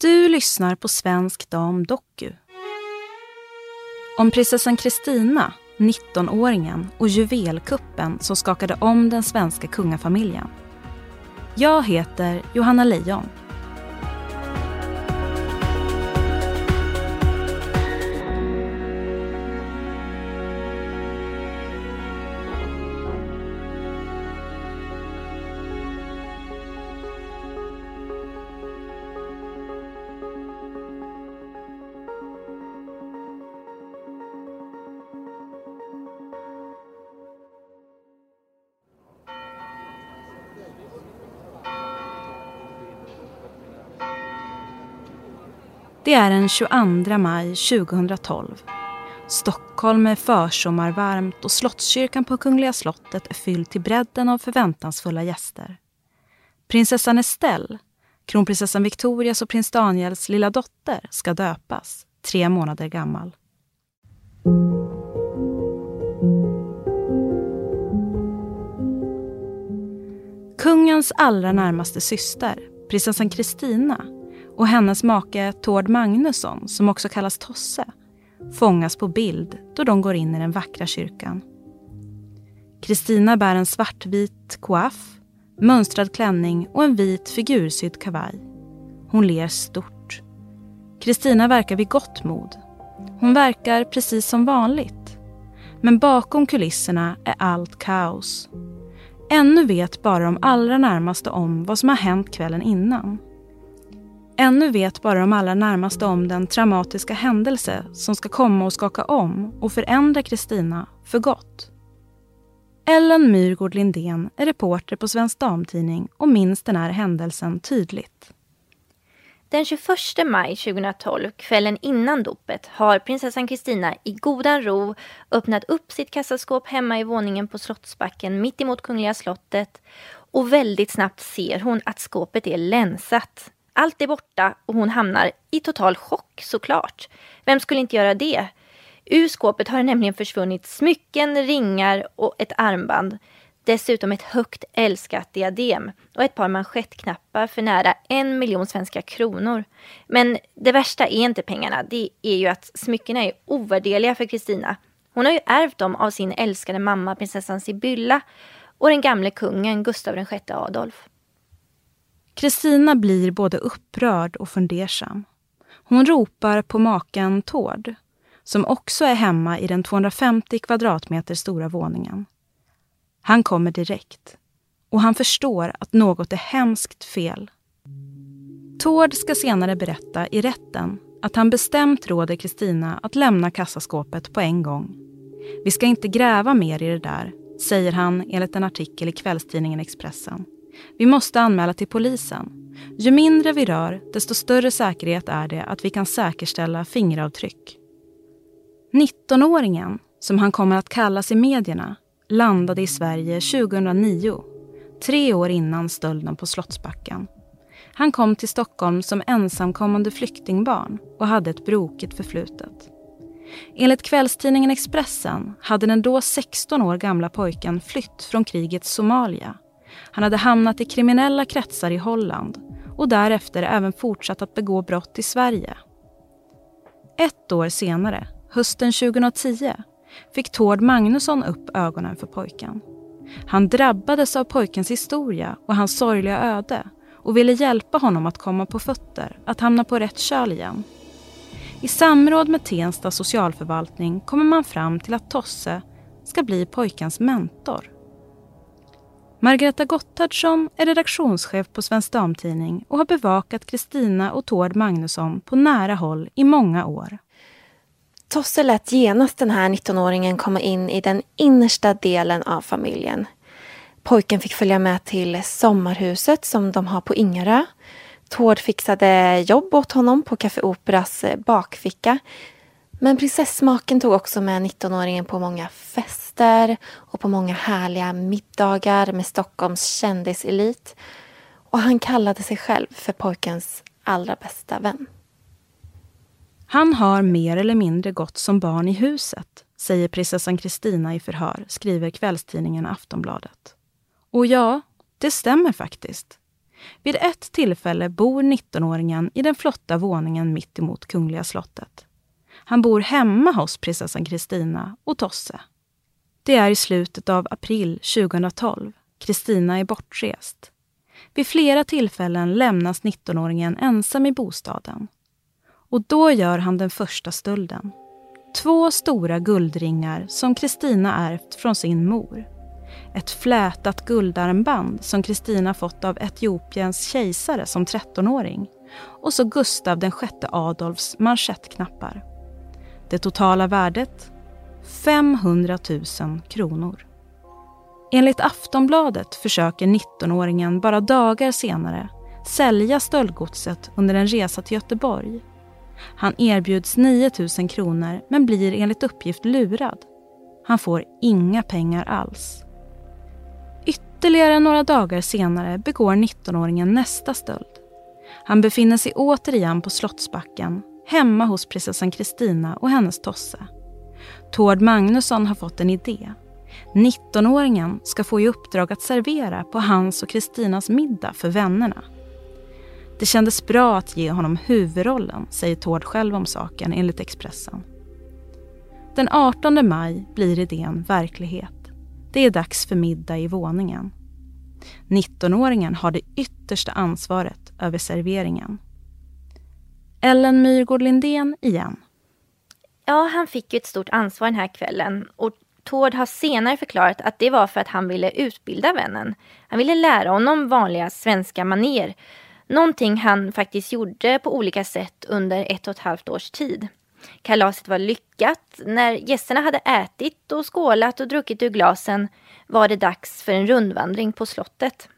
Du lyssnar på Svensk Dam Doku. Om prinsessan Kristina, 19-åringen och juvelkuppen som skakade om den svenska kungafamiljen. Jag heter Johanna Lejon. Det är den 22 maj 2012. Stockholm är försommarvarmt och Slottskyrkan på Kungliga slottet är fylld till bredden av förväntansfulla gäster. Prinsessan Estelle, kronprinsessan Victorias och prins Daniels lilla dotter, ska döpas, tre månader gammal. Kungens allra närmaste syster, prinsessan Kristina och hennes make Tord Magnusson, som också kallas Tosse, fångas på bild då de går in i den vackra kyrkan. Kristina bär en svartvit koaff, mönstrad klänning och en vit figursydd kavaj. Hon ler stort. Kristina verkar vid gott mod. Hon verkar precis som vanligt. Men bakom kulisserna är allt kaos. Ännu vet bara de allra närmaste om vad som har hänt kvällen innan. Ännu vet bara de allra närmaste om den traumatiska händelse som ska komma och skaka om och förändra Kristina för gott. Ellen Myrgård Lindén är reporter på Svensk Damtidning och minns den här händelsen tydligt. Den 21 maj 2012, kvällen innan dopet, har prinsessan Kristina i godan ro öppnat upp sitt kassaskåp hemma i våningen på Slottsbacken mitt emot Kungliga slottet och väldigt snabbt ser hon att skåpet är länsat. Allt är borta och hon hamnar i total chock såklart. Vem skulle inte göra det? Ur skåpet har det nämligen försvunnit smycken, ringar och ett armband. Dessutom ett högt älskat diadem och ett par manschettknappar för nära en miljon svenska kronor. Men det värsta är inte pengarna, det är ju att smyckena är ovärderliga för Kristina. Hon har ju ärvt dem av sin älskade mamma prinsessan Sibylla och den gamle kungen Gustav VI Adolf. Kristina blir både upprörd och fundersam. Hon ropar på maken Tord, som också är hemma i den 250 kvadratmeter stora våningen. Han kommer direkt och han förstår att något är hemskt fel. Tord ska senare berätta i rätten att han bestämt råder Kristina att lämna kassaskåpet på en gång. Vi ska inte gräva mer i det där, säger han enligt en artikel i kvällstidningen Expressen. Vi måste anmäla till polisen. Ju mindre vi rör, desto större säkerhet är det att vi kan säkerställa fingeravtryck. 19-åringen, som han kommer att kallas i medierna, landade i Sverige 2009, tre år innan stölden på Slottsbacken. Han kom till Stockholm som ensamkommande flyktingbarn och hade ett brokigt förflutet. Enligt kvällstidningen Expressen hade den då 16 år gamla pojken flytt från krigets Somalia han hade hamnat i kriminella kretsar i Holland och därefter även fortsatt att begå brott i Sverige. Ett år senare, hösten 2010, fick Tord Magnusson upp ögonen för pojken. Han drabbades av pojkens historia och hans sorgliga öde och ville hjälpa honom att komma på fötter, att hamna på rätt köl igen. I samråd med Tensta socialförvaltning kommer man fram till att Tosse ska bli pojkens mentor. Margareta Gotthardsson är redaktionschef på Svensk Damtidning och har bevakat Kristina och Tord Magnusson på nära håll i många år. Tosse lät genast den här 19-åringen komma in i den innersta delen av familjen. Pojken fick följa med till sommarhuset som de har på Ingarö. Tord fixade jobb åt honom på Café Operas bakficka. Men prinsessmaken tog också med 19-åringen på många fester och på många härliga middagar med Stockholms kändiselit. Och han kallade sig själv för pojkens allra bästa vän. Han har mer eller mindre gått som barn i huset, säger prinsessan Kristina i förhör, skriver kvällstidningen Aftonbladet. Och ja, det stämmer faktiskt. Vid ett tillfälle bor 19-åringen i den flotta våningen mitt emot Kungliga slottet. Han bor hemma hos prinsessan Kristina och Tosse. Det är i slutet av april 2012. Kristina är bortrest. Vid flera tillfällen lämnas 19-åringen ensam i bostaden. Och då gör han den första stölden. Två stora guldringar som Kristina ärvt från sin mor. Ett flätat guldarmband som Kristina fått av Etiopiens kejsare som 13-åring och så Gustav VI Adolfs manschettknappar. Det totala värdet? 500 000 kronor. Enligt Aftonbladet försöker 19-åringen bara dagar senare sälja stöldgodset under en resa till Göteborg. Han erbjuds 9 000 kronor men blir enligt uppgift lurad. Han får inga pengar alls. Ytterligare några dagar senare begår 19-åringen nästa stöld. Han befinner sig återigen på Slottsbacken hemma hos prinsessan Kristina och hennes tosse. Tord Magnusson har fått en idé. 19-åringen ska få i uppdrag att servera på hans och Kristinas middag för vännerna. Det kändes bra att ge honom huvudrollen, säger Tord själv om saken enligt Expressen. Den 18 maj blir idén verklighet. Det är dags för middag i våningen. 19-åringen har det yttersta ansvaret över serveringen. Ellen Myrgård Lindén igen. Ja, han fick ju ett stort ansvar den här kvällen och Tord har senare förklarat att det var för att han ville utbilda vännen. Han ville lära honom vanliga svenska maner. Någonting han faktiskt gjorde på olika sätt under ett och ett halvt års tid. Kalaset var lyckat. När gästerna hade ätit och skålat och druckit ur glasen var det dags för en rundvandring på slottet.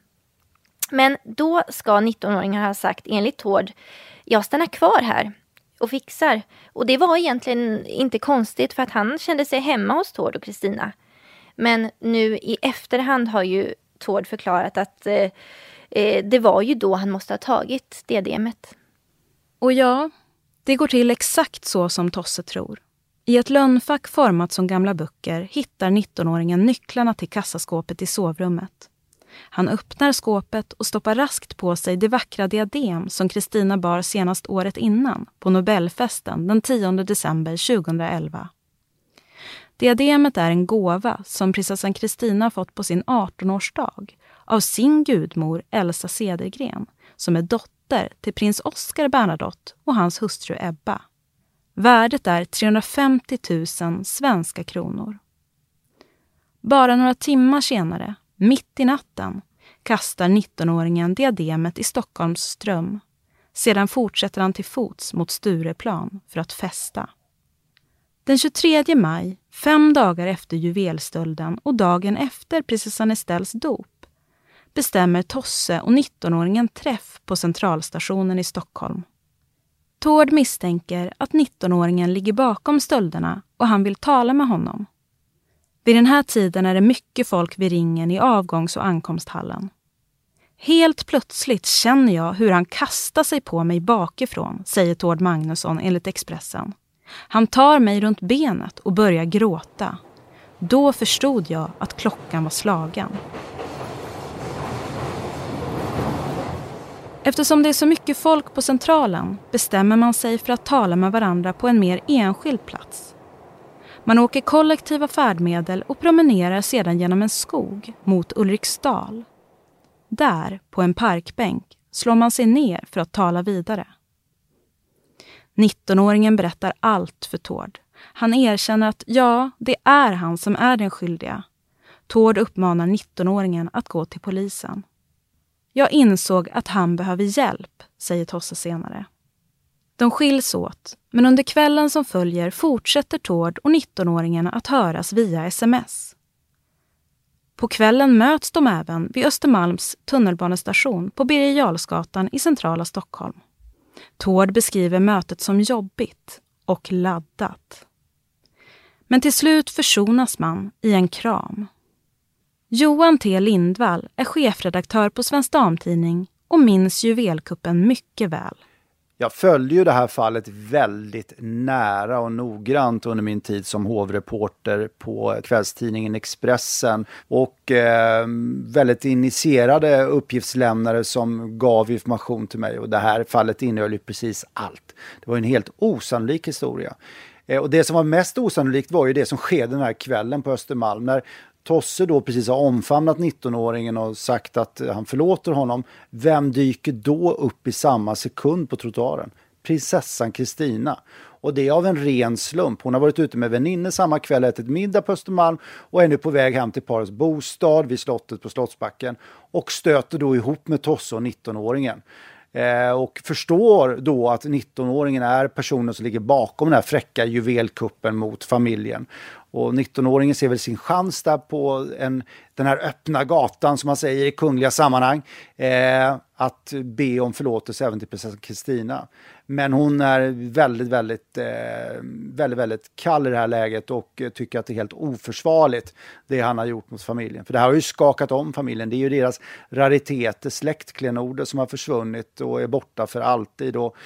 Men då ska 19-åringen ha sagt enligt Tord jag stannar kvar här och fixar. Och det var egentligen inte konstigt för att han kände sig hemma hos Tord och Kristina. Men nu i efterhand har ju Tord förklarat att eh, eh det var ju då han måste ha tagit diademet. Och ja, det går till exakt så som Tosse tror. I ett lönnfack format som gamla böcker hittar 19-åringen nycklarna till kassaskåpet i sovrummet. Han öppnar skåpet och stoppar raskt på sig det vackra diadem som Kristina bar senast året innan på Nobelfesten den 10 december 2011. Diademet är en gåva som prinsessan Kristina fått på sin 18-årsdag av sin gudmor Elsa Cedergren som är dotter till prins Oscar Bernadotte och hans hustru Ebba. Värdet är 350 000 svenska kronor. Bara några timmar senare mitt i natten kastar 19-åringen diademet i Stockholms ström. Sedan fortsätter han till fots mot Stureplan för att festa. Den 23 maj, fem dagar efter juvelstölden och dagen efter prinsessan Estelles dop, bestämmer Tosse och 19-åringen träff på Centralstationen i Stockholm. Tord misstänker att 19-åringen ligger bakom stölderna och han vill tala med honom. Vid den här tiden är det mycket folk vid ringen i avgångs och ankomsthallen. Helt plötsligt känner jag hur han kastar sig på mig bakifrån, säger Tord Magnusson enligt Expressen. Han tar mig runt benet och börjar gråta. Då förstod jag att klockan var slagen. Eftersom det är så mycket folk på Centralen bestämmer man sig för att tala med varandra på en mer enskild plats. Man åker kollektiva färdmedel och promenerar sedan genom en skog mot Ulriksdal. Där, på en parkbänk, slår man sig ner för att tala vidare. 19-åringen berättar allt för Tord. Han erkänner att ja, det är han som är den skyldiga. Tord uppmanar 19-åringen att gå till polisen. Jag insåg att han behöver hjälp, säger Tosse senare. De skiljs åt, men under kvällen som följer fortsätter Tord och 19-åringen att höras via sms. På kvällen möts de även vid Östermalms tunnelbanestation på Birger Jarlsgatan i centrala Stockholm. Tord beskriver mötet som jobbigt och laddat. Men till slut försonas man i en kram. Johan T Lindvall är chefredaktör på Svensk Damtidning och minns juvelkuppen mycket väl. Jag följde ju det här fallet väldigt nära och noggrant under min tid som hovreporter på kvällstidningen Expressen och eh, väldigt initierade uppgiftslämnare som gav information till mig och det här fallet innehöll ju precis allt. Det var en helt osannolik historia. Eh, och det som var mest osannolikt var ju det som skedde den här kvällen på Östermalm när Tosse då precis har omfamnat 19-åringen och sagt att han förlåter honom. Vem dyker då upp i samma sekund på trottoaren? Prinsessan Kristina. Och det är av en ren slump. Hon har varit ute med väninnor samma kväll, ätit middag på Östermalm och är nu på väg hem till parets bostad vid slottet på Slottsbacken och stöter då ihop med Tosse och 19-åringen. Eh, och förstår då att 19-åringen är personen som ligger bakom den här fräcka juvelkuppen mot familjen. Och 19-åringen ser väl sin chans där på en, den här öppna gatan som man säger i kungliga sammanhang. Eh, att be om förlåtelse även till prinsessan Kristina. Men hon är väldigt, väldigt, eh, väldigt, väldigt kall i det här läget och tycker att det är helt oförsvarligt det han har gjort mot familjen. För det här har ju skakat om familjen. Det är ju deras rariteter, släktklenoder som har försvunnit och är borta för alltid. Och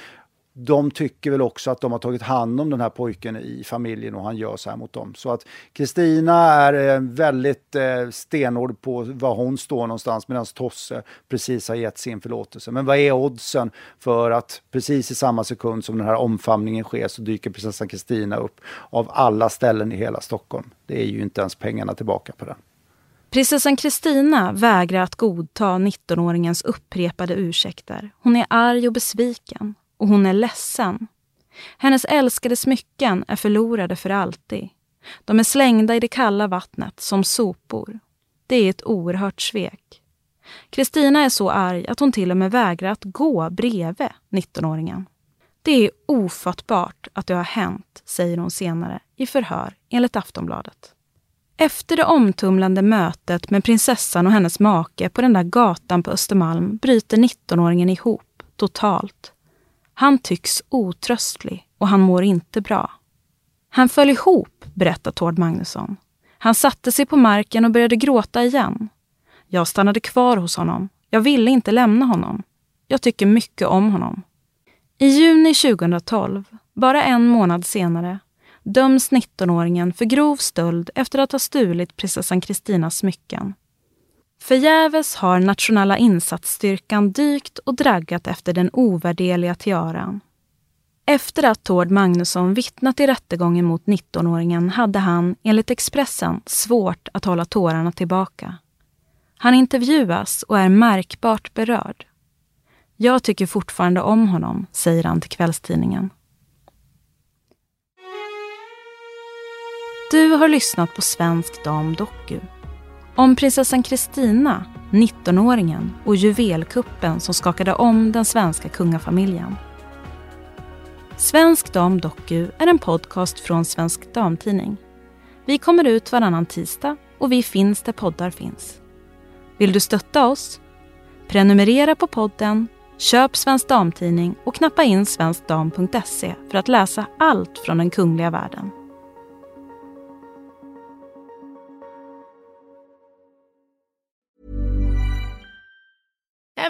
de tycker väl också att de har tagit hand om den här pojken i familjen och han gör så här mot dem. Så att Kristina är eh, väldigt eh, stenhård på var hon står någonstans medan Tosse precis har gett sin förlåtelse. Men vad är oddsen för att precis i samma sekund som den här omfamningen sker så dyker prinsessan Kristina upp av alla ställen i hela Stockholm. Det är ju inte ens pengarna tillbaka på den. Prinsessan Kristina vägrar att godta 19-åringens upprepade ursäkter. Hon är arg och besviken och hon är ledsen. Hennes älskade smycken är förlorade för alltid. De är slängda i det kalla vattnet som sopor. Det är ett oerhört svek. Kristina är så arg att hon till och med vägrar att gå bredvid 19-åringen. Det är ofattbart att det har hänt, säger hon senare i förhör enligt Aftonbladet. Efter det omtumlande mötet med prinsessan och hennes make på den där gatan på Östermalm bryter 19-åringen ihop totalt han tycks otröstlig och han mår inte bra. Han föll ihop, berättar Tord Magnusson. Han satte sig på marken och började gråta igen. Jag stannade kvar hos honom. Jag ville inte lämna honom. Jag tycker mycket om honom. I juni 2012, bara en månad senare, döms 19-åringen för grov stöld efter att ha stulit prinsessan Kristinas smycken. Förgäves har nationella insatsstyrkan dykt och draggat efter den ovärderliga tiaran. Efter att Tord Magnusson vittnat i rättegången mot 19-åringen hade han, enligt Expressen, svårt att hålla tårarna tillbaka. Han intervjuas och är märkbart berörd. Jag tycker fortfarande om honom, säger han till kvällstidningen. Du har lyssnat på Svensk Dam Doku om prinsessan Kristina, 19-åringen och juvelkuppen som skakade om den svenska kungafamiljen. Svensk Dam Doku är en podcast från Svensk Damtidning. Vi kommer ut varannan tisdag och vi finns där poddar finns. Vill du stötta oss? Prenumerera på podden, köp Svensk Damtidning och knappa in svenskdam.se för att läsa allt från den kungliga världen.